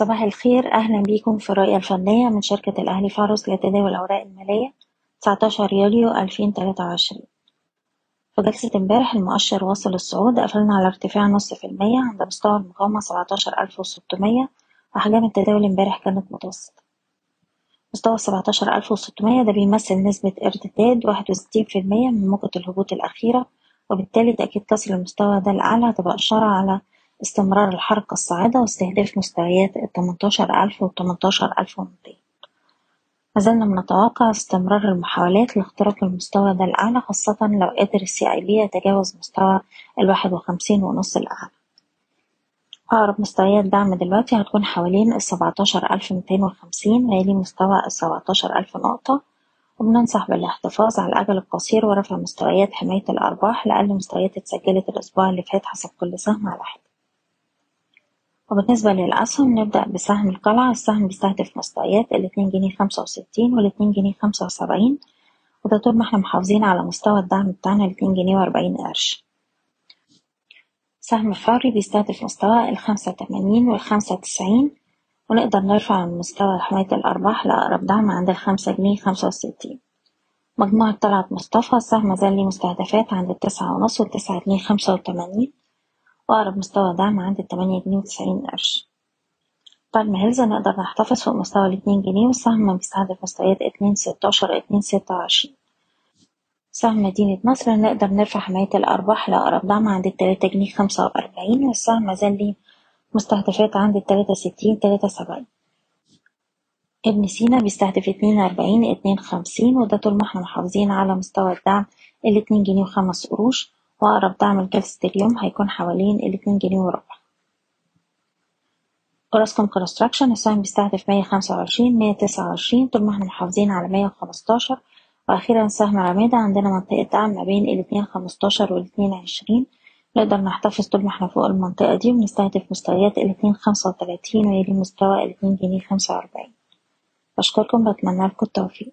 صباح الخير. أهلا بيكم في الرؤية الفنية من شركة الأهلي فارس لتداول الأوراق المالية 19 يوليو 2023 في جلسة امبارح المؤشر واصل الصعود قفلنا على ارتفاع نص في المية عند مستوى المقاومة 17600 وأحجام التداول امبارح كانت متوسطة. مستوى 17600 ده بيمثل نسبة ارتداد 61% من موجة الهبوط الأخيرة وبالتالي تأكيد كسر المستوى ده الأعلى هتبقى إشارة على استمرار الحركة الصاعدة واستهداف مستويات التمنتاشر ألف والتمنتاشر ألف ومتين مازلنا بنتوقع استمرار المحاولات لاختراق المستوى ده الأعلى خاصة لو قدر السي آي بي يتجاوز مستوى الواحد وخمسين ونص الأعلى. أقرب مستويات دعم دلوقتي هتكون حوالين السبعتاشر ألف وخمسين ويلي مستوى السبعتاشر ألف نقطة. وبننصح بالاحتفاظ على الأجل القصير ورفع مستويات حماية الأرباح لأقل مستويات اتسجلت الأسبوع اللي فات حسب كل سهم على حدة وبالنسبة للأسهم نبدأ بسهم القلعة السهم بيستهدف مستويات الاتنين جنيه خمسة وستين والاتنين جنيه خمسة وسبعين. وده طول ما إحنا محافظين على مستوى الدعم بتاعنا الاتنين جنيه وأربعين قرش. سهم فوري بيستهدف مستوى الخمسة وتمانين والخمسة وتسعين ونقدر نرفع من مستوى حماية الأرباح لأقرب دعم عند الخمسة جنيه خمسة وستين. مجموعة طلعت مصطفى السهم مازال ليه مستهدفات عند التسعة ونص والتسعة جنيه خمسة وتمانين. وأقرب مستوى دعم عند التمانية جنيه وتسعين قرش. بالم هيلز نقدر نحتفظ فوق مستوى الاتنين جنيه؟ والسهم بيستهدف مستويات اتنين ستاشر اتنين ستة وعشرين. سهم مدينة نصر نقدر نرفع حماية الأرباح لأقرب دعم عند التلاتة جنيه خمسة وأربعين والسهم مازال ليه مستهدفات عند التلاتة ستين تلاتة سبعين. ابن سينا بيستهدف اتنين وأربعين اتنين خمسين وده طول ما إحنا محافظين على مستوى الدعم الاتنين جنيه وخمس قروش. وأقرب دعم لجلسة اليوم هيكون حوالين الاتنين جنيه وربع. أوراسكوم كونستراكشن السهم بيستهدف مية خمسة وعشرين مية تسعة وعشرين طول ما إحنا محافظين على مية وخمستاشر. وأخيرا سهم عمادة عندنا منطقة دعم ما بين الاتنين خمستاشر والاتنين عشرين. نقدر نحتفظ طول ما إحنا فوق المنطقة دي ونستهدف مستويات الاتنين خمسة وتلاتين ويلي مستوى الاتنين جنيه خمسة وأربعين. بشكركم بتمنى لكم التوفيق.